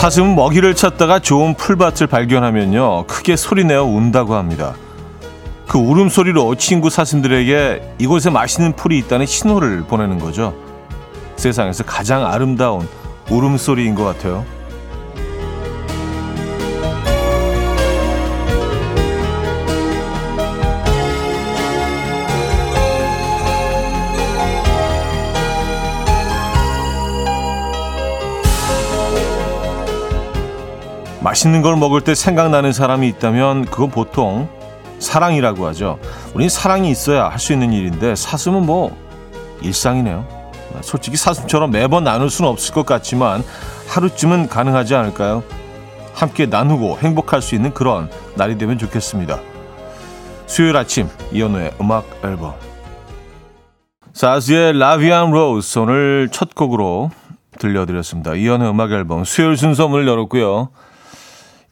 사슴은 먹이를 찾다가 좋은 풀밭을 발견하면요. 크게 소리내어 운다고 합니다. 그 울음소리로 친구 사슴들에게 이곳에 맛있는 풀이 있다는 신호를 보내는 거죠. 세상에서 가장 아름다운 울음소리인 것 같아요. 맛있는 걸 먹을 때 생각나는 사람이 있다면 그건 보통 사랑이라고 하죠. 우린 사랑이 있어야 할 수 있는 일인데 사슴은 뭐 일상이네요. 솔직히 사슴처럼 매번 나눌 수는 없을 것 같지만 하루쯤은 가능하지 않을까요? 함께 나누고 행복할 수 있는 그런 날이 되면 좋겠습니다. 수요일 아침 이현우의 음악 앨범 사즈의 라비안 로즈 오늘 첫 곡으로 들려드렸습니다. 이현우의 음악 앨범 수요일 순서 문을 열었고요.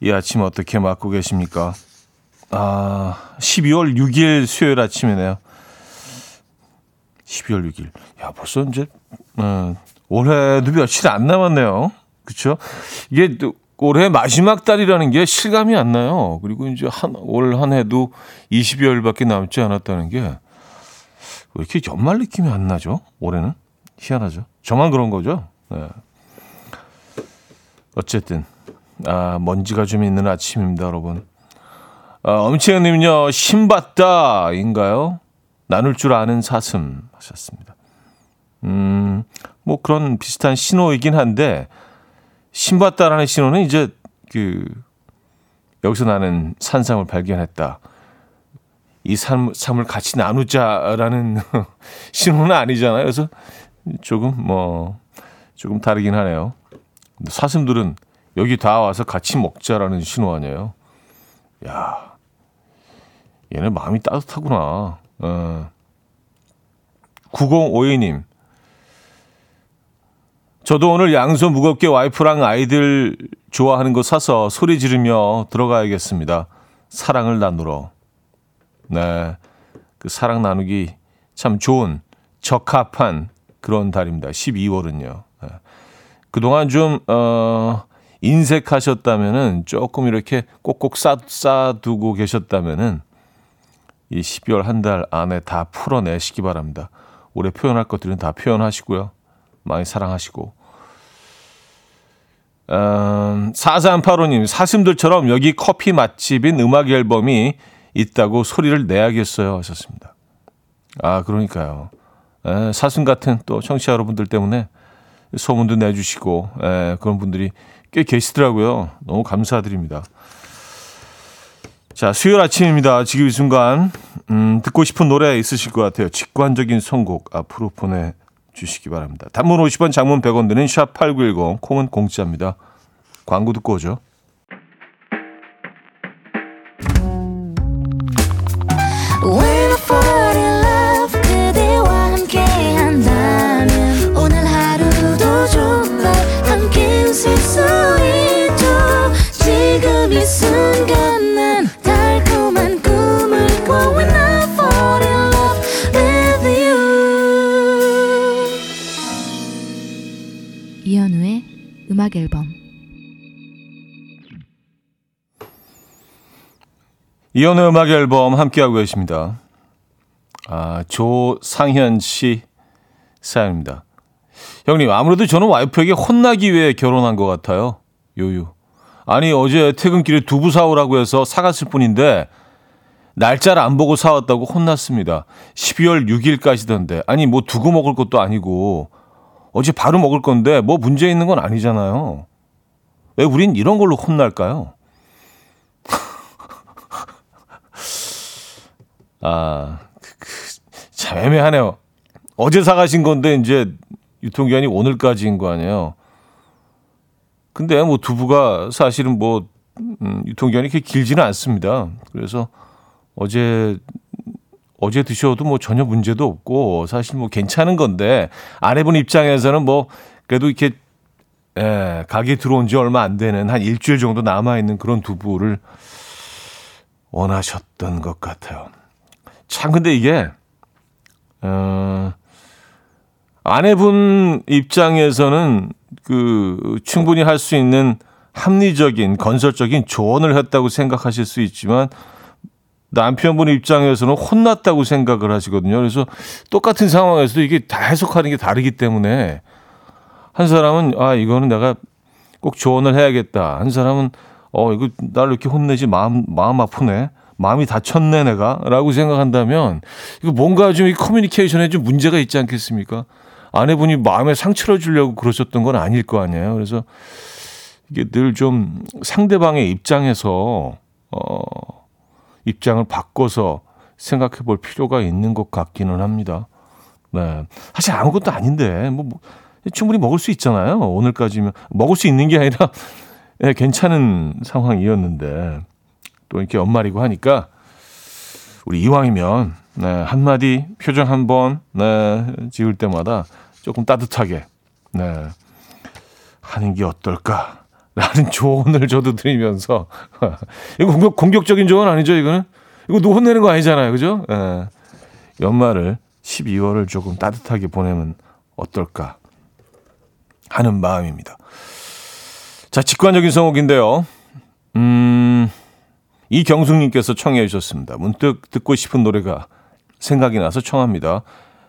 이 아침 어떻게 맞고 계십니까? 아, 12월 6일 수요일 아침이네요. 12월 6일. 야, 벌써 이제, 어, 올해도 며칠 안 남았네요. 그쵸? 이게 올해 마지막 달이라는 게 실감이 안 나요. 그리고 이제 한, 올 한 해도 20여일밖에 남지 않았다는 게, 왜 이렇게 연말 느낌이 안 나죠? 올해는? 희한하죠. 저만 그런 거죠? 네. 어쨌든, 아, 먼지가 좀 있는 아침입니다, 여러분. 아, 엄채연님은요, 신받다인가요? 나눌 줄 아는 사슴 하셨습니다. 음, 뭐 그런 비슷한 신호이긴 한데, 신받다라는 신호는 이제 그, 여기서 나는 산삼을 발견했다. 이 삶, 삶을 같이 나누자라는 신호는 아니잖아요. 그래서 조금 뭐, 조금 다르긴 하네요. 사슴들은 여기 다 와서 같이 먹자라는 신호 아니에요. 야, 얘네 마음이 따뜻하구나. 어. 9052님. 저도 오늘 양손 무겁게 와이프랑 아이들 좋아하는 거 사서 소리 지르며 들어가야겠습니다. 사랑을 나누러. 네. 그 사랑 나누기 참 좋은, 적합한 그런 달입니다. 12월은요. 네. 그동안 좀, 어, 인색하셨다면은 조금 이렇게 꼭꼭 싸, 싸두고 계셨다면은 이 12월 한 달 안에 다 풀어내시기 바랍니다. 올해 표현할 것들은 다 표현하시고요. 많이 사랑하시고. 음, 4385님, 사슴들처럼 여기 커피 맛집인 음악 앨범이 있다고 소리를 내야겠어요. 하셨습니다. 아, 그러니까요. 에, 사슴 같은 또 청취자 여러분들 때문에 소문도 내주시고, 에, 그런 분들이 꽤 계시더라고요. 너무 감사드립니다. 자, 수요일 아침입니다. 지금 이 순간, 음, 듣고 싶은 노래 있으실 것 같아요. 직관적인 선곡 앞으로 보내 주시기 바랍니다. 단문 50원, 장문 100원 드는 샵8910, 콩은 공짜입니다. 광고 듣고 오죠. 음악 앨범 이연의 음악 앨범 함께하고 계십니다. 아, 조상현 씨 사연입니다. 형님, 아무래도 저는 와이프에게 혼나기 위해 결혼한 것 같아요. 요유. 아니, 어제 퇴근길에 두부 사오라고 해서 사갔을 뿐인데, 날짜를 안 보고 사왔다고 혼났습니다. 12월 6일까지던데. 아니, 뭐 두고 먹을 것도 아니고, 어제 바로 먹을 건데 뭐 문제 있는 건 아니잖아요. 왜 우린 이런 걸로 혼날까요? 아, 그, 그, 참 애매하네요. 어제 사가신 건데 이제 유통기한이 오늘까지인 거 아니에요. 근데 뭐 두부가 사실은 뭐 음, 유통기한이 그렇게 길지는 않습니다. 그래서 어제 어제 드셔도 뭐 전혀 문제도 없고 사실 뭐 괜찮은 건데 아내분 입장에서는 뭐 그래도 이렇게 예, 가게 들어온 지 얼마 안 되는 한 일주일 정도 남아 있는 그런 두부를 원하셨던 것 같아요. 참 근데 이게 어 아내분 입장에서는 그 충분히 할 수 있는 합리적인 건설적인 조언을 했다고 생각하실 수 있지만 남편분 입장에서는 혼났다고 생각을 하시거든요. 그래서 똑같은 상황에서도 이게 다 해석하는 게 다르기 때문에 한 사람은 아 이거는 내가 꼭 조언을 해야겠다. 한 사람은 어 이거 나를 이렇게 혼내지 마음 마음 아프네. 마음이 다쳤네 내가라고 생각한다면 이거 뭔가 좀 이 커뮤니케이션에 좀 문제가 있지 않겠습니까? 아내분이 마음에 상처를 주려고 그러셨던 건 아닐 거 아니에요. 그래서 이게 늘 좀 상대방의 입장에서 어 입장을 바꿔서 생각해 볼 필요가 있는 것 같기는 합니다. 네. 사실 아무것도 아닌데 뭐, 뭐 충분히 먹을 수 있잖아요. 오늘까지면 먹을 수 있는 게 아니라 네, 괜찮은 상황이었는데 또 이렇게 연말이고 하니까 우리 이왕이면 네, 한마디 표정 한 번 네, 지을 때마다 조금 따뜻하게 네, 하는 게 어떨까 라는 조언을 저도 드리면서. 이거 공격, 공격적인 조언 아니죠 이거는? 이거 누구 혼내는 거 아니잖아요 그죠? 네, 연말을 12월을 조금 따뜻하게 보내면 어떨까 하는 마음입니다. 자 직관적인 성곡인데요. 음 이경숙님께서 청해 주셨습니다. 문득 듣고 싶은 노래가 생각이 나서 청합니다.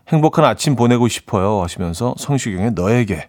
행복한 아침 보내고 싶어요 하시면서 성시경의 너에게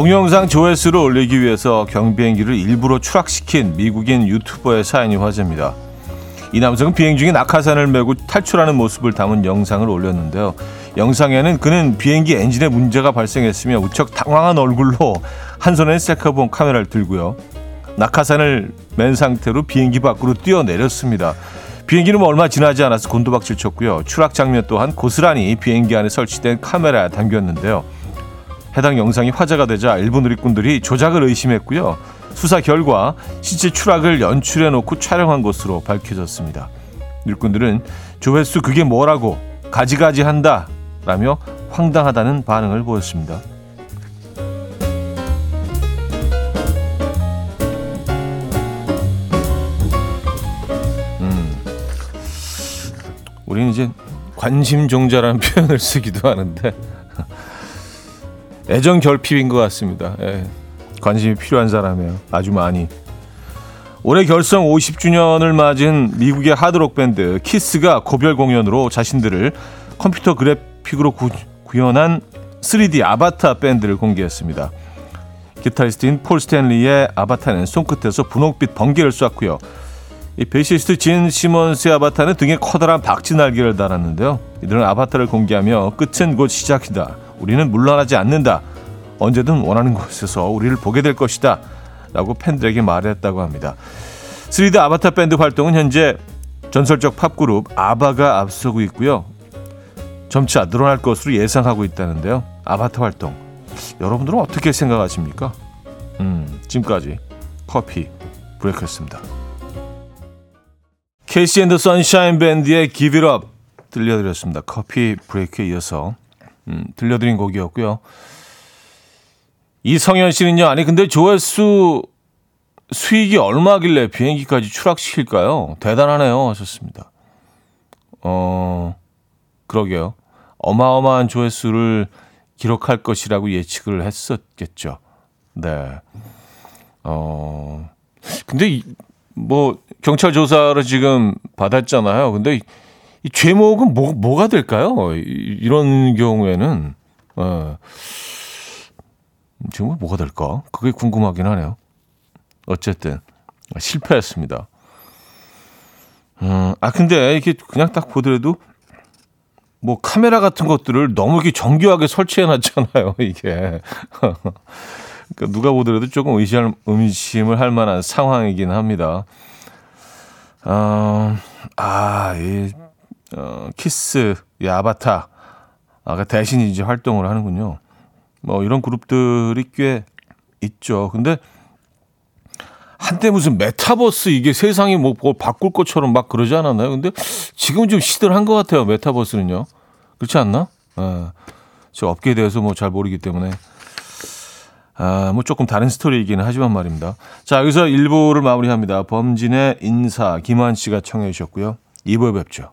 동영상 조회수를 올리기 위해서 경비행기를 일부러 추락시킨 미국인 유튜버의 사연이 화제입니다. 이 남성은 비행 중에 낙하산을 메고 탈출하는 모습을 담은 영상을 올렸는데요. 영상에는 그는 비행기 엔진에 문제가 발생했으며 무척 당황한 얼굴로 한 손에 셀카봉 카메라를 들고요. 낙하산을 맨 상태로 비행기 밖으로 뛰어내렸습니다. 비행기는 뭐 얼마 지나지 않아서 곤두박질 쳤고요. 추락 장면 또한 고스란히 비행기 안에 설치된 카메라에 담겼는데요. 해당 영상이 화제가 되자 일본 누리꾼들이 조작을 의심했고요. 수사 결과 실제 추락을 연출해 놓고 촬영한 것으로 밝혀졌습니다. 일꾼들은 조회수 그게 뭐라고 가지가지 한다 라며 황당하다는 반응을 보였습니다. 우리는 이제 관심종자라는 표현을 쓰기도 하는데 애정 결핍인 것 같습니다. 예, 관심이 필요한 사람이에요. 아주 많이. 올해 결성 50주년을 맞은 미국의 하드록 밴드 키스가 고별 공연으로 자신들을 컴퓨터 그래픽으로 구현한 3D 아바타 밴드를 공개했습니다. 기타리스트인 폴 스탠리의 아바타는 손끝에서 분홍빛 번개를 쐈고요. 이 베이시스트 진 시몬스의 아바타는 등에 커다란 박쥐 날개를 달았는데요. 이들은 아바타를 공개하며 끝은 곧 시작이다. 우리는 물러나지 않는다. 언제든 원하는 곳에서 우리를 보게 될 것이다. 라고 팬들에게 말했다고 합니다. 3D 아바타 밴드 활동은 현재 전설적 팝그룹 아바가 앞서고 있고요. 점차 늘어날 것으로 예상하고 있다는데요. 아바타 활동. 여러분들은 어떻게 생각하십니까? 음, 지금까지 커피 브레이크였습니다. 케이시 앤더 선샤인 밴드의 Give It Up 들려드렸습니다. 커피 브레이크에 이어서 음, 들려드린 곡이었고요. 이성현 씨는요. 아니 근데 조회수 수익이 얼마길래 비행기까지 추락시킬까요? 대단하네요 하셨습니다. 어 그러게요. 어마어마한 조회수를 기록할 것이라고 예측을 했었겠죠. 네. 어 근데 이, 뭐 경찰 조사를 지금 받았잖아요. 근데 이, 이 죄목은 뭐 뭐가 될까요? 이, 이런 경우에는 어, 지금 뭐가 될까? 그게 궁금하긴 하네요. 어쨌든 실패했습니다. 음, 아 근데 이게 그냥 딱 보더라도 뭐 카메라 같은 것들을 너무 이렇게 정교하게 설치해 놨잖아요. 이게 그러니까 누가 보더라도 조금 의심, 의심을 할 만한 상황이긴 합니다. 어, 아, 이, 어, 키스, 이 아바타, 아가 대신 이제 활동을 하는군요. 뭐 이런 그룹들이 꽤 있죠. 근데 한때 무슨 메타버스 이게 세상이 뭐, 뭐 바꿀 것처럼 막 그러지 않았나요? 근데 지금 좀 시들한 것 같아요. 메타버스는요. 그렇지 않나? 예. 저 업계에 대해서 뭐 잘 모르기 때문에. 아, 뭐 조금 다른 스토리이기는 하지만 말입니다. 자, 여기서 1부를 마무리합니다. 범진의 인사, 김한 씨가 청해 주셨고요. 2부에 뵙죠.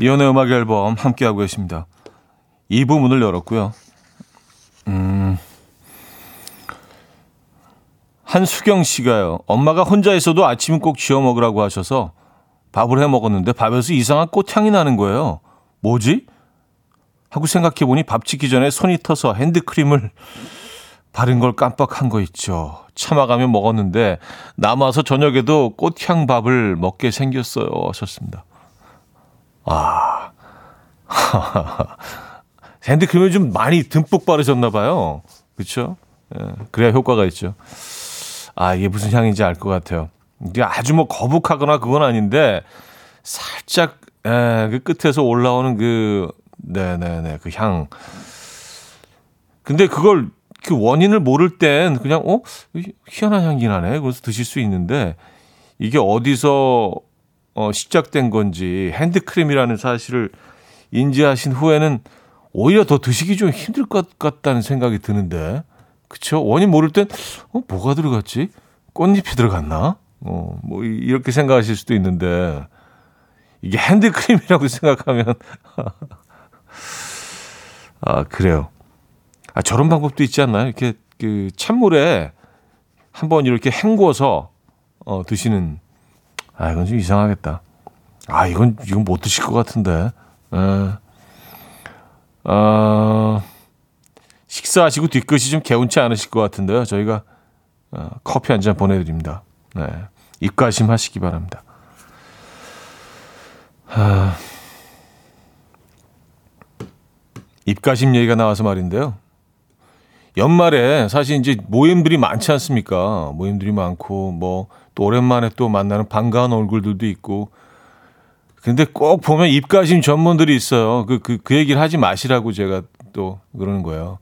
이연의 음악 앨범 함께하고 계십니다. 이 부문을 열었고요. 음, 한수경 씨가요. 엄마가 혼자 있어도 아침 꼭 지어 먹으라고 하셔서 밥을 해 먹었는데 밥에서 이상한 꽃향이 나는 거예요. 뭐지? 하고 생각해 보니 밥 짓기 전에 손이 터서 핸드크림을 바른 걸 깜빡한 거 있죠. 참아가며 먹었는데 남아서 저녁에도 꽃향 밥을 먹게 생겼어요. 하셨습니다. 아. 핸드크림을 좀 많이 듬뿍 바르셨나 봐요. 그렇죠? 예, 그래야 효과가 있죠. 아, 이게 무슨 향인지 알 것 같아요. 이게 아주 뭐 거북하거나 그건 아닌데 살짝 예, 그 끝에서 올라오는 그 네네네 그 향. 근데 그걸 그 원인을 모를 땐 그냥 어 희한한 향기 나네. 그래서 드실 수 있는데 이게 어디서 어, 시작된 건지 핸드크림이라는 사실을 인지하신 후에는 오히려 더 드시기 좀 힘들 것 같다는 생각이 드는데, 그쵸? 원인 모를 땐, 어, 뭐가 들어갔지? 꽃잎이 들어갔나? 어, 뭐, 이렇게 생각하실 수도 있는데, 이게 핸드크림이라고 생각하면, 아, 그래요. 아, 저런 방법도 있지 않나요? 이렇게, 그, 찬물에 한번 이렇게 헹궈서, 어, 드시는, 아, 이건 좀 이상하겠다. 아, 이건, 이건 못 드실 것 같은데. 에. 예. 어, 식사하시고 뒤끝이 좀 개운치 않으실 것 같은데요. 저희가 어, 커피 한 잔 보내드립니다. 네. 입가심 하시기 바랍니다. 하... 입가심 얘기가 나와서 말인데요. 연말에 사실 이제 모임들이 많지 않습니까? 모임들이 많고 뭐 또 오랜만에 또 만나는 반가운 얼굴들도 있고 근데 꼭 보면 입가심 전문들이 있어요. 그, 그, 그 얘기를 하지 마시라고 제가 또 그러는 거예요.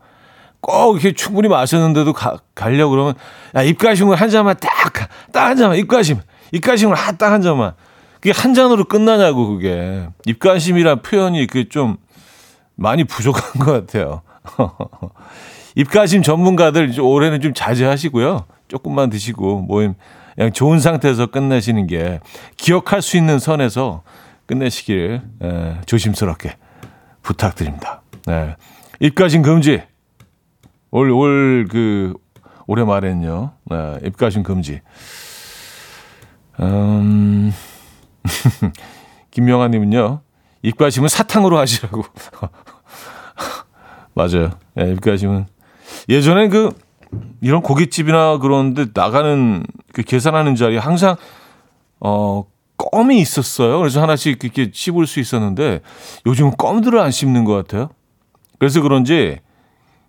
꼭 이렇게 충분히 마셨는데도 가, 가려고 그러면, 야, 입가심을 한 잔만 딱, 딱 한 잔만, 입가심. 입가심을 딱 한 잔만. 그게 한 잔으로 끝나냐고, 그게. 입가심이란 표현이 그게 좀 많이 부족한 것 같아요. 입가심 전문가들 올해는 좀 자제하시고요. 조금만 드시고, 모임, 그냥 좋은 상태에서 끝내시는 게 기억할 수 있는 선에서 끝내시길 에, 조심스럽게 부탁드립니다. 네. 입가심 금지. 올, 올, 그, 올해 말에는요, 네, 입가심 금지. 음, 김명아님은요, 입가심은 사탕으로 하시라고. 맞아요. 네, 입가심은. 예전에 그, 이런 고깃집이나 그런데 나가는 그 계산하는 자리에 항상, 어, 껌이 있었어요. 그래서 하나씩 이렇게 씹을 수 있었는데 요즘은 껌들을 안 씹는 것 같아요. 그래서 그런지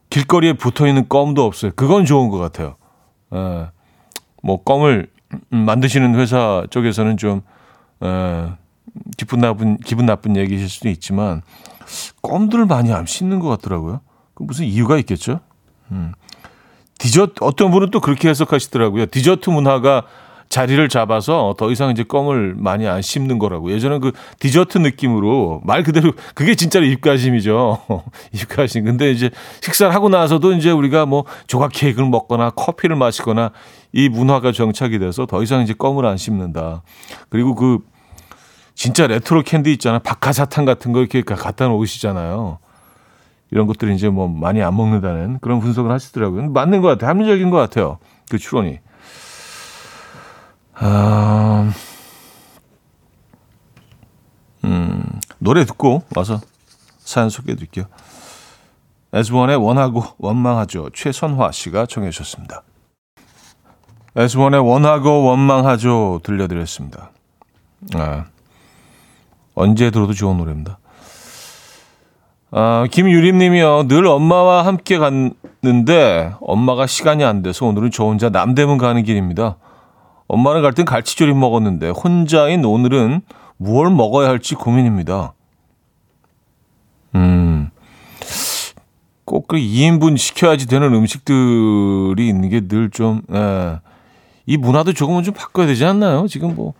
길거리에 붙어 있는 껌도 없어요. 그건 좋은 것 같아요. 에, 뭐 껌을 만드시는 회사 쪽에서는 좀 에, 기분 나쁜 기분 나쁜 얘기실 수도 있지만 껌들을 많이 안 씹는 것 같더라고요. 그 무슨 이유가 있겠죠? 음. 디저트 어떤 분은 또 그렇게 해석하시더라고요. 디저트 문화가 자리를 잡아서 더 이상 이제 껌을 많이 안 씹는 거라고. 예전에 그 디저트 느낌으로 말 그대로 그게 진짜로 입가심이죠. 입가심. 근데 이제 식사를 하고 나서도 이제 우리가 뭐 조각 케이크를 먹거나 커피를 마시거나 이 문화가 정착이 돼서 더 이상 이제 껌을 안 씹는다. 그리고 그 진짜 레트로 캔디 있잖아요. 박하사탕 같은 거 이렇게 갖다 놓으시잖아요. 이런 것들이 이제 뭐 많이 안 먹는다는 그런 분석을 하시더라고요. 맞는 것 같아요. 합리적인 것 같아요. 그 추론이. 아, 음, 노래 듣고 와서 사연 소개해 드릴게요. 에즈원의 원하고 원망하죠. 최선화 씨가 청해 주셨습니다. 에즈원의 원하고 원망하죠. 들려드렸습니다. 아, 언제 들어도 좋은 노래입니다. 아, 김유림 님이요. 늘 엄마와 함께 갔는데 엄마가 시간이 안 돼서 오늘은 저 혼자 남대문 가는 길입니다. 엄마는 갈 땐 갈치조림 먹었는데 혼자인 오늘은 무얼 먹어야 할지 고민입니다. 음. 꼭 그 2인분 시켜야지 되는 음식들이 있는 게 늘 좀, 예. 이 문화도 조금은 좀 바꿔야 되지 않나요? 지금 뭐,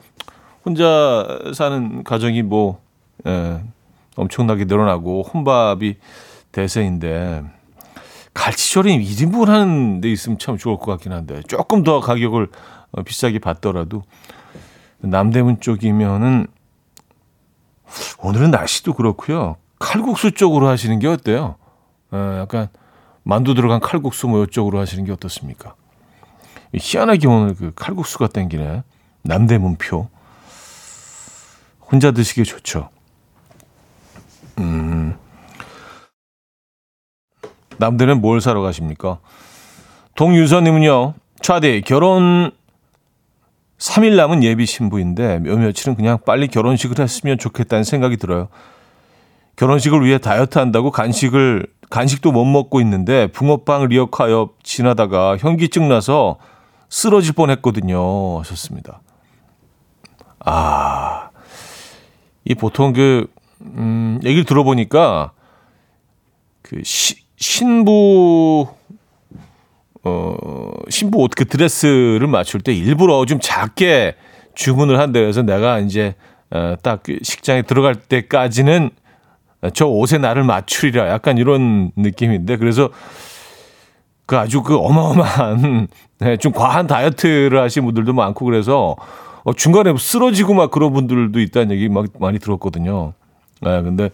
혼자 사는 가정이 뭐, 예, 엄청나게 늘어나고, 혼밥이 대세인데, 갈치조림 1인분 하는 데 있으면 참 좋을 것 같긴 한데, 조금 더 가격을 어, 비싸게 받더라도, 남대문 쪽이면은, 오늘은 날씨도 그렇고요. 칼국수 쪽으로 하시는 게 어때요? 예, 약간 만두 들어간 칼국수 뭐 이쪽으로 하시는 게 어떻습니까? 희한하게 오늘 그 칼국수가 땡기네. 남대문표. 혼자 드시기 좋죠. 음. 남들은 뭘 사러 가십니까? 동유선님은요, 차디, 결혼 3일 남은 예비 신부인데, 몇 며칠은 그냥 빨리 결혼식을 했으면 좋겠다는 생각이 들어요. 결혼식을 위해 다이어트 한다고 간식을 간식도 못 먹고 있는데 붕어빵 리어카옆 지나다가 현기증 나서 쓰러질 뻔했거든요. 하셨습니다. 아, 이 보통 그 음, 얘기를 들어보니까 그 시, 신부 어 신부 옷 그 드레스를 맞출 때 일부러 좀 작게 주문을 한다 해서 내가 이제 어, 딱그 식장에 들어갈 때까지는 저 옷에 나를 맞추리라 약간 이런 느낌인데 그래서 그 아주 그 어마어마한 네, 좀 과한 다이어트를 하신 분들도 많고 그래서 어, 중간에 쓰러지고 막 그런 분들도 있다는 얘기 막 많이 들었거든요. 네, 근데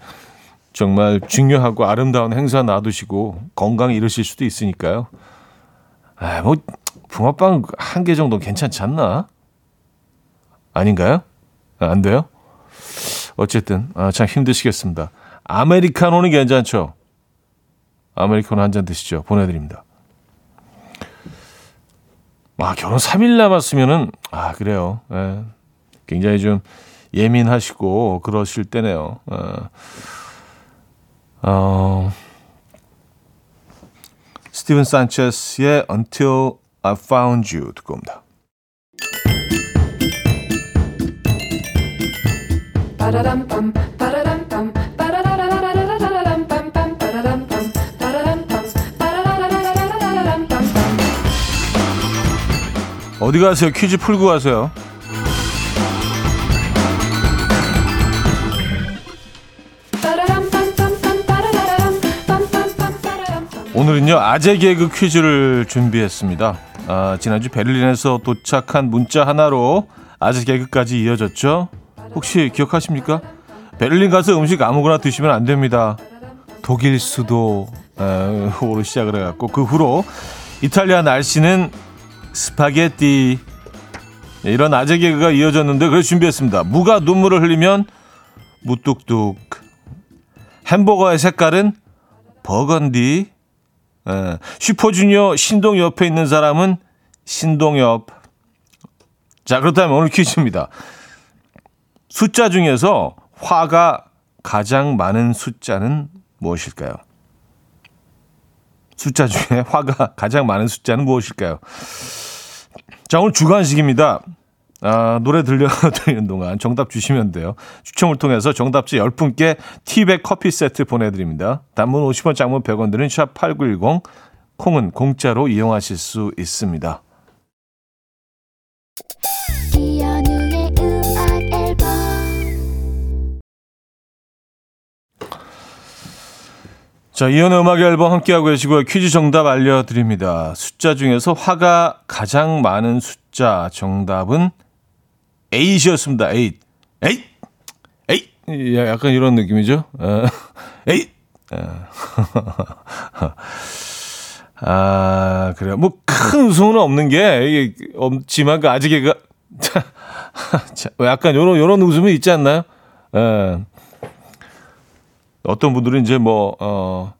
정말 중요하고 아름다운 행사 놔두시고 건강 잃으실 수도 있으니까요. 아, 뭐 붕어빵 한 개 정도 괜찮지 않나? 아닌가요? 아, 안 돼요? 어쨌든 아, 참 힘드시겠습니다. 아메리카노는 괜찮죠? 아메리카노 한 잔 드시죠. 보내드립니다. 아, 결혼 3일 남았으면은, 아, 그래요. 예. 굉장히 좀 예민하시고 그러실 때네요. 어, 어, 스티븐 산체스의 Until I Found You 듣고 옵니다. 어디 가세요? 퀴즈 풀고 가세요. 오늘은요 아재 개그 퀴즈를 준비했습니다. 아, 지난주 베를린에서 도착한 문자 하나로 아재 개그까지 이어졌죠. 혹시 기억하십니까? 베를린 가서 음식 아무거나 드시면 안 됩니다. 독일 수도로 시작을 해갖고 그 후로 이탈리아 날씨는 스파게티 이런 아재 개그가 이어졌는데 그래서 준비했습니다. 무가 눈물을 흘리면 무뚝뚝 햄버거의 색깔은 버건디 에, 슈퍼주니어 신동 옆에 있는 사람은 신동엽 자 그렇다면 오늘 퀴즈입니다. 숫자 중에서 화가 가장 많은 숫자는 무엇일까요? 숫자 중에 화가 가장 많은 숫자는 무엇일까요? 자, 오늘 주관식입니다. 아, 노래 들려드리는 동안 정답 주시면 돼요. 추첨을 통해서 정답지 10분께 티백 커피 세트 보내드립니다. 단문 50원, 장문 100원 드는 샵8910, 콩은 공짜로 이용하실 수 있습니다. 자, 이현의 음악 앨범 함께하고 계시고요. 퀴즈 정답 알려드립니다. 숫자 중에서 화가 가장 많은 숫자 정답은 8이었습니다. 8. 8! 8! 약간 이런 느낌이죠. 8! 어, 아, 그래요. 뭐, 큰 우승은 없는 게, 이게 없지만, 그 아직 얘가, 약간 요런, 요런 웃음이 있지 않나요? 예. 어떤 분들은 이제 뭐, 어,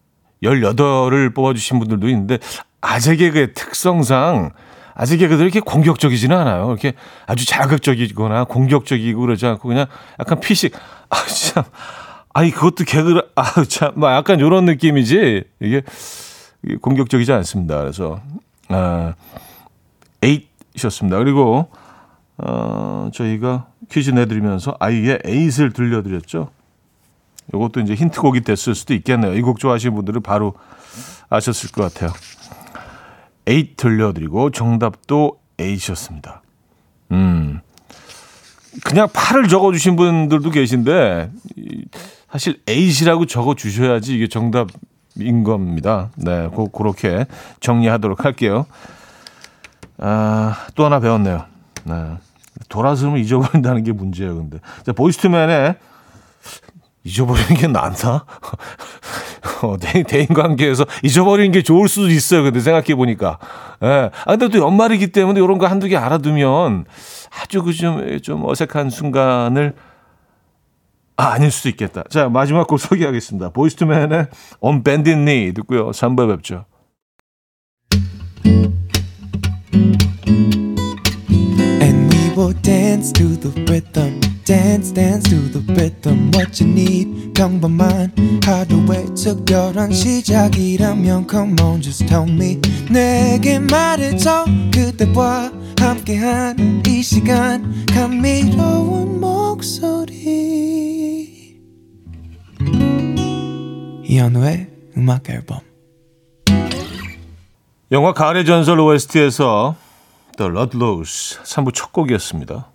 18을 뽑아주신 분들도 있는데, 아재 개그의 특성상, 아재 개그들이 이렇게 공격적이지는 않아요. 이렇게 아주 자극적이거나 공격적이고 그러지 않고 그냥 약간 피식, 아, 참. 아니, 그것도 개그를, 아, 참. 막 약간 요런 느낌이지. 이게 공격적이지 않습니다. 그래서, 아, 8이셨습니다. 그리고, 어, 저희가 퀴즈 내드리면서 아이유의 에잇을 들려드렸죠. 이것도 이제 힌트곡이 됐을 수도 있겠네요. 이 곡 좋아하시는 분들은 바로 아셨을 것 같아요. 에잇 들려드리고 정답도 에잇이었습니다. 음. 그냥 팔을 적어 주신 분들도 계신데 사실 에잇이라고 적어 주셔야지 이게 정답인 겁니다. 네, 그, 그렇게 정리하도록 할게요. 아, 또 하나 배웠네요. 네. 돌아서면 잊어버린다는 게 문제예요, 근데. 자, 보이스투맨의 잊어버리는 게 낫나? 어, 대인 관계에서 잊어버리는 게 좋을 수도 있어요. 근데 생각해 보니까. 예. 아, 근데 또 연말이기 때문에 이런 거 한두 개 알아두면 아주 그 좀, 좀 어색한 순간을 아, 아닐 수도 있겠다. 자, 마지막 곡 소개하겠습니다. 보이스투맨의 On Bended Knee 듣고요. 3부 뵙죠. Dance dance to the rhythm what you need 평범한 하루의 특별한 시작이라면 come on just tell me 내게 말해줘 그대와 함께한 이 시간 감미로운 목소리 이현우의 음악 앨범 영화 가을의 전설 OST에서 The Ludlows 3부 첫 곡이었습니다.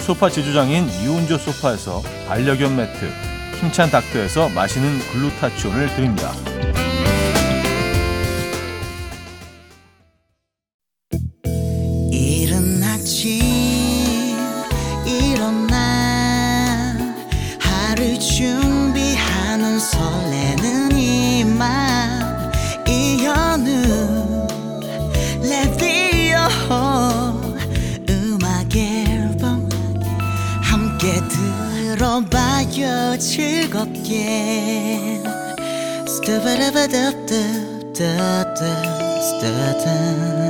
소파 제조장인 유운조 소파에서 반려견 매트 힘찬 닥터에서 마시는 글루타치온을 드립니다. da da da da da da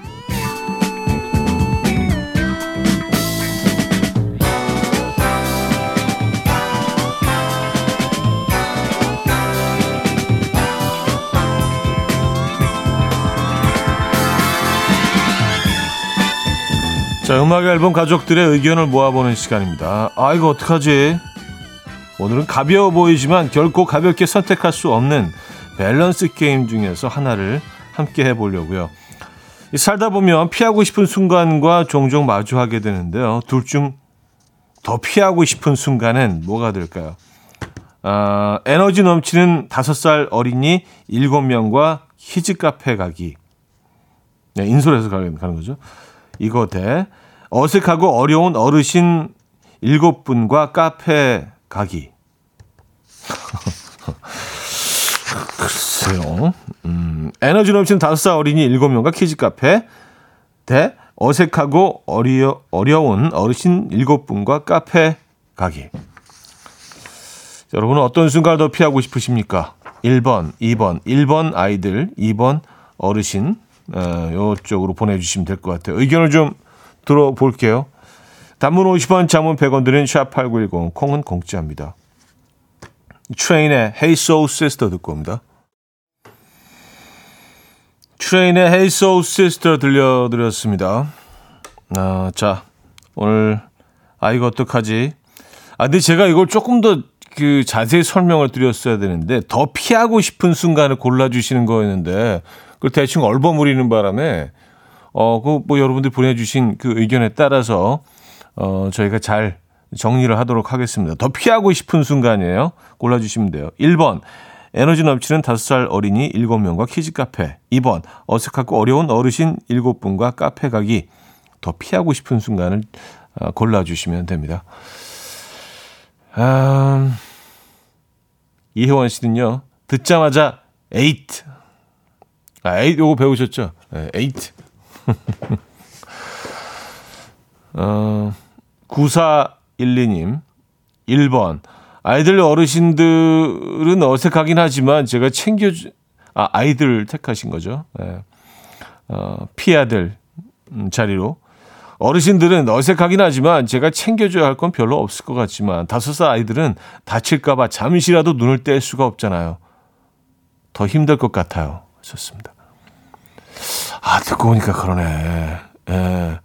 자, 음악 앨범 가족들의 의견을 모아보는 시간입니다. 아, 이거 어떡하지? 오늘은 가벼워 보이지만 결코 가볍게 선택할 수 없는 밸런스 게임 중에서 하나를 함께 해보려고요. 살다 보면 피하고 싶은 순간과 종종 마주하게 되는데요. 둘 중 더 피하고 싶은 순간은 뭐가 될까요? 아, 에너지 넘치는 다섯 살 어린이 일곱 명과 키즈 카페 가기. 네, 인솔해서 가는 거죠. 이거 대 어색하고 어려운 어르신 일곱 분과 카페 가기. 글쎄요. 음, 에너지 넘치는 다섯 살 어린이 일곱 명과 키즈 카페 대 어색하고 어려, 어려운 어르신 일곱 분과 카페 가기. 여러분은 어떤 순간을 더 피하고 싶으십니까? 1번, 2번, 1번 아이들, 2번 어르신, 어, 요쪽으로 보내주시면 될 것 같아요. 의견을 좀 들어볼게요. 단문 50원, 장문 100원 드는 샵8910, 콩은 공짜입니다. 트레인의 Hey Soul Sister 듣고 옵니다. 트레인의 Hey Soul Sister 들려드렸습니다. 아, 자, 오늘 아 이거 어떡하지? 아 근데 제가 이걸 조금 더 그 자세히 설명을 드렸어야 되는데 더 피하고 싶은 순간을 골라 주시는 거였는데 그걸 대충 얼버무리는 바람에 어 그 뭐 여러분들 보내주신 그 의견에 따라서 어 저희가 잘 정리를 하도록 하겠습니다. 더 피하고 싶은 순간이에요. 골라주시면 돼요. 1번 에너지 넘치는 5살 어린이 7명과 키즈 카페 2번 어색하고 어려운 어르신 7분과 카페 가기 더 피하고 싶은 순간을 어, 골라주시면 됩니다. 음, 이혜원 씨는요, 듣자마자 에잇. 아, 에잇 요거 배우셨죠? 네, 에잇. 어, 9412님, 1번. 아이들 어르신들은 어색하긴 하지만 제가 챙겨주, 아, 아이들 택하신 거죠. 네. 어, 피아들 음, 자리로. 어르신들은 어색하긴 하지만 제가 챙겨줘야 할 건 별로 없을 것 같지만 다섯 살 아이들은 다칠까봐 잠시라도 눈을 뗄 수가 없잖아요. 더 힘들 것 같아요. 좋습니다. 아, 듣고 보니까 그러네. 예.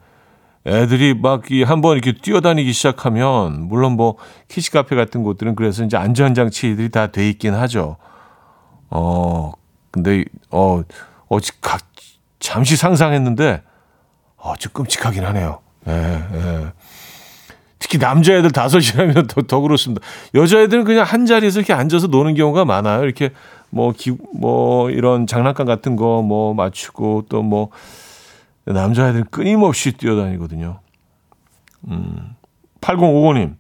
애들이 막 한번 이렇게 뛰어다니기 시작하면 물론 뭐 키즈 카페 같은 곳들은 그래서 이제 안전 장치들이 다 돼 있긴 하죠. 어 근데 어 어지 잠시 상상했는데 어, 좀 끔찍하긴 하네요. 예, 예. 특히 남자애들 다섯이라면 더, 더 그렇습니다. 여자애들은 그냥 한 자리에서 이렇게 앉아서 노는 경우가 많아요. 이렇게 뭐, 기, 뭐, 이런 장난감 같은 거 뭐 맞추고 또 뭐, 남자애들은 끊임없이 뛰어다니거든요. 음, 8055님.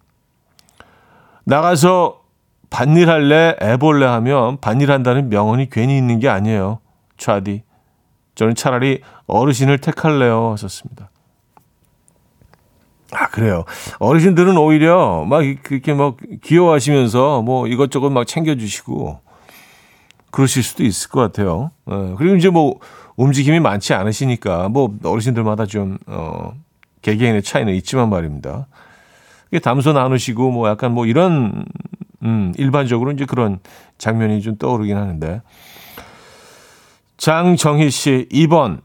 나가서 반일 할래, 애벌레 하면 반일 한다는 명언이 괜히 있는 게 아니에요. 차디. 저는 차라리 어르신을 택할래요. 하셨습니다. 아, 그래요. 어르신들은 오히려 막 그렇게 막 귀여워하시면서 뭐 이것저것 막 챙겨주시고 그러실 수도 있을 것 같아요. 어, 그리고 이제 뭐 움직임이 많지 않으시니까 뭐 어르신들마다 좀, 어, 개개인의 차이는 있지만 말입니다. 담소 나누시고 뭐 약간 뭐 이런, 음, 일반적으로 이제 그런 장면이 좀 떠오르긴 하는데. 장정희 씨, 2번.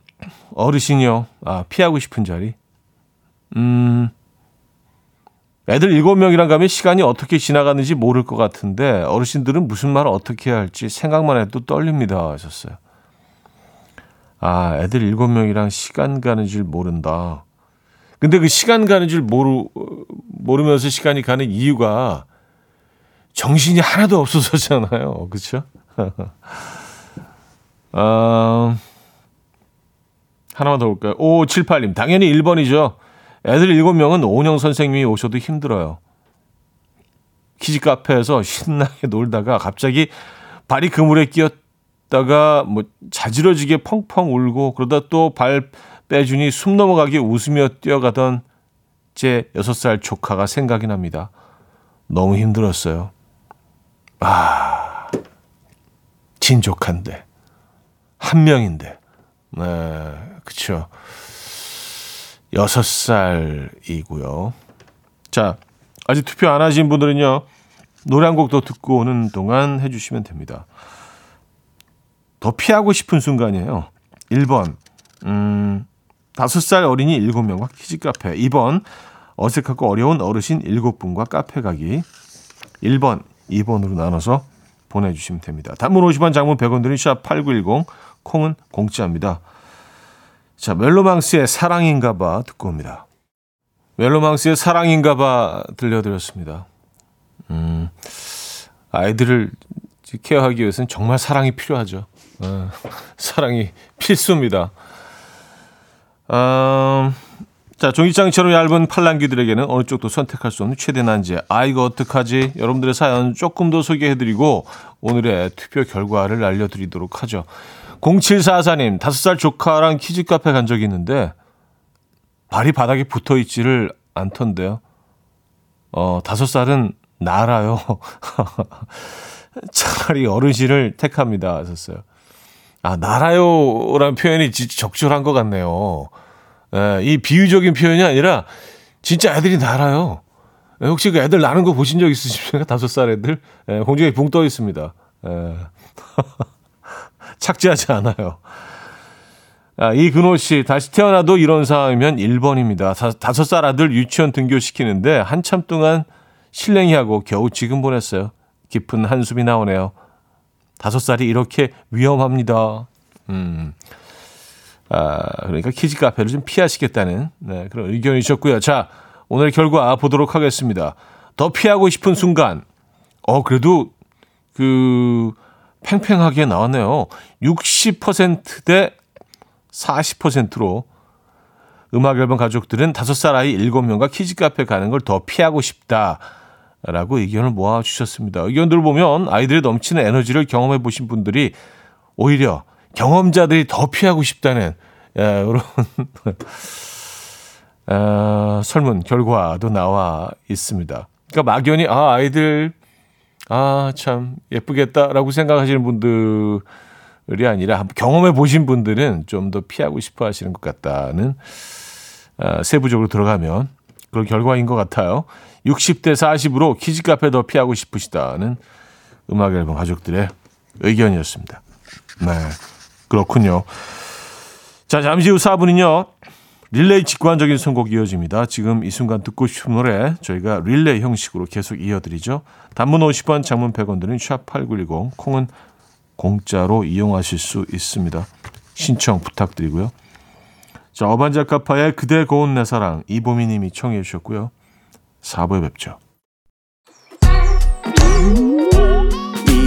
어르신이요. 아, 피하고 싶은 자리. 음, 애들 7명이랑 가면 시간이 어떻게 지나가는지 모를 것 같은데, 어르신들은 무슨 말을 어떻게 해야 할지 생각만 해도 떨립니다. 하셨어요. 아, 애들 7명이랑 시간 가는 줄 모른다. 근데 그 시간 가는 줄 모르, 모르면서 시간이 가는 이유가 정신이 하나도 없어서잖아요. 그쵸? 어, 하나만 더 볼까요? 5578님. 당연히 1번이죠. 애들 7명은 오은영 선생님이 오셔도 힘들어요. 키즈 카페에서 신나게 놀다가 갑자기 발이 그물에 끼었다가 뭐 자지러지게 펑펑 울고 그러다 또 발 빼주니 숨 넘어가게 웃으며 뛰어가던 제 6살 조카가 생각이 납니다. 너무 힘들었어요. 아, 진족한데. 한 명인데. 네, 그쵸. 여섯 살이고요. 자, 아직 투표 안 하신 분들은요, 노래 한 곡 더 듣고 오는 동안 해주시면 됩니다. 더 피하고 싶은 순간이에요. 1번, 음, 5살 어린이 7명과 키즈 카페. 2번, 어색하고 어려운 어르신 7분과 카페 가기. 1번, 2번으로 나눠서 보내주시면 됩니다. 단문 50원, 장문 100원 드린 샵8910, 콩은 공짜입니다. 자, 멜로망스의 사랑인가 봐 듣고 옵니다. 멜로망스의 사랑인가 봐 들려드렸습니다. 음, 아이들을 케어하기 위해서는 정말 사랑이 필요하죠. 어, 사랑이 필수입니다. 음, 자, 종이장처럼 얇은 팔랑귀들에게는 어느 쪽도 선택할 수 없는 최대 난제. 아, 이거 어떡하지? 여러분들의 사연 조금 더 소개해드리고, 오늘의 투표 결과를 알려드리도록 하죠. 0744님, 5살 조카랑 키즈 카페 간 적이 있는데, 발이 바닥에 붙어 있지를 않던데요. 어, 5살은 날아요. 차라리 어르신을 택합니다. 하셨어요. 아, 날아요라는 표현이 적절한 것 같네요. 예, 이 비유적인 표현이 아니라, 진짜 애들이 날아요. 예, 혹시 그 애들 나는 거 보신 적 있으십니까? 다섯 살 애들? 예, 공중에 붕 떠 있습니다. 예. 착지하지 않아요. 아, 이근호 씨, 다시 태어나도 이런 상황이면 1번입니다. 다섯 살 아들 유치원 등교시키는데 한참 동안 실랭이 하고 겨우 지금 보냈어요. 깊은 한숨이 나오네요. 다섯 살이 이렇게 위험합니다. 음. 아, 그러니까 키즈 카페를 좀 피하시겠다는 네, 그런 의견이셨고요. 자, 오늘 결과 보도록 하겠습니다. 더 피하고 싶은 순간. 어, 그래도 그 팽팽하게 나왔네요. 60%대 40%로 음악 앨범 가족들은 5살 아이 7명과 키즈 카페 가는 걸 더 피하고 싶다. 라고 의견을 모아 주셨습니다. 의견들을 보면 아이들의 넘치는 에너지를 경험해 보신 분들이 오히려 경험자들이 더 피하고 싶다는 예, 이런 어, 설문 결과도 나와 있습니다. 그러니까 막연히 아 아이들 아 참 예쁘겠다라고 생각하시는 분들이 아니라 경험해 보신 분들은 좀 더 피하고 싶어 하시는 것 같다는 어, 세부적으로 들어가면 그런 결과인 것 같아요. 60대 40으로 키즈 카페 더 피하고 싶으시다는 음악 앨범 가족들의 의견이었습니다. 네. 그렇군요. 자, 잠시 후 4부는요. 릴레이 직관적인 선곡 이어집니다. 지금 이 순간 듣고 싶은 노래 저희가 릴레이 형식으로 계속 이어드리죠. 단문 50원, 장문 100원 드는 샵8910 콩은 공짜로 이용하실 수 있습니다. 신청 부탁드리고요. 자, 어반자카파의 그대 고운 내 사랑 이보미 님이 청해 주셨고요. 4부에 뵙죠.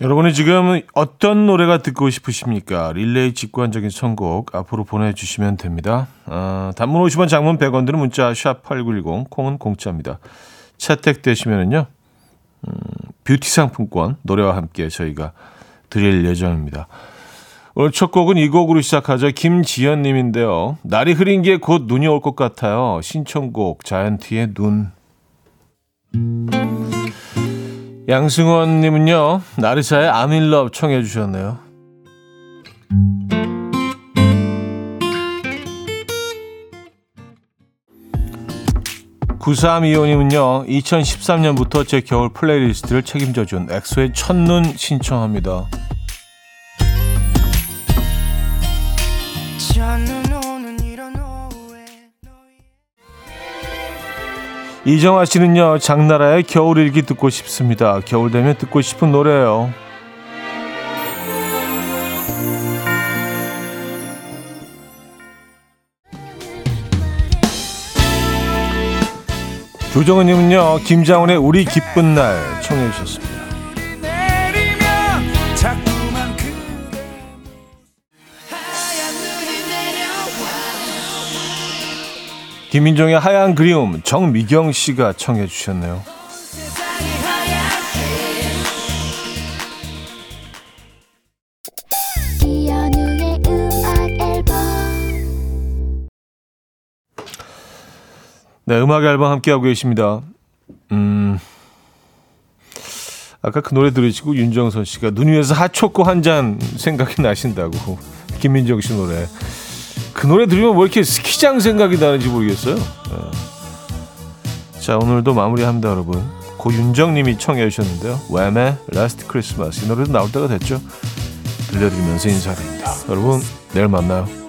여러분이 지금 어떤 노래가 듣고 싶으십니까? 릴레이 직관적인 선곡 앞으로 보내주시면 됩니다. 어, 단문 50원, 장문 100원 드는 문자 샵 8910, 콩은 공짜입니다. 채택되시면은요, 음, 뷰티 상품권 노래와 함께 저희가 드릴 예정입니다. 오늘 첫 곡은 이 곡으로 시작하죠. 김지연 님인데요. 날이 흐린 게 곧 눈이 올 것 같아요. 신청곡 자이언티의 눈. 양승원님은요, in love 청해 주셨네요. 9325님은요, 2013년부터 제 겨울 플레이리스트를 책임져준 엑소의 첫눈 신청합니다. 이정아 씨는요, 장나라의 겨울일기 듣고 싶습니다. 겨울 되면 듣고 싶은 노래예요. 조정은님은요, 김장훈의 우리 기쁜 날 청해 주셨습니다. 김민종의 하얀 그리움 정미경 씨가 청해 주셨네요. 네, 음악 앨범 함께하고 계십니다. 음, 아까 그 노래 들으시고 윤정선 씨가 눈 위에서 핫초코 한 잔 생각이 나신다고 김민정 씨 노래. 그 노래 들으면 뭐 이렇게 스키장 생각이 나는지 모르겠어요. 네. 자, 오늘도 마무리합니다, 여러분. 고윤정님이 청해 주셨는데요. 웸의 Last Christmas. 이 노래도 나올 때가 됐죠. 들려드리면서 인사드립니다. 여러분, 내일 만나요.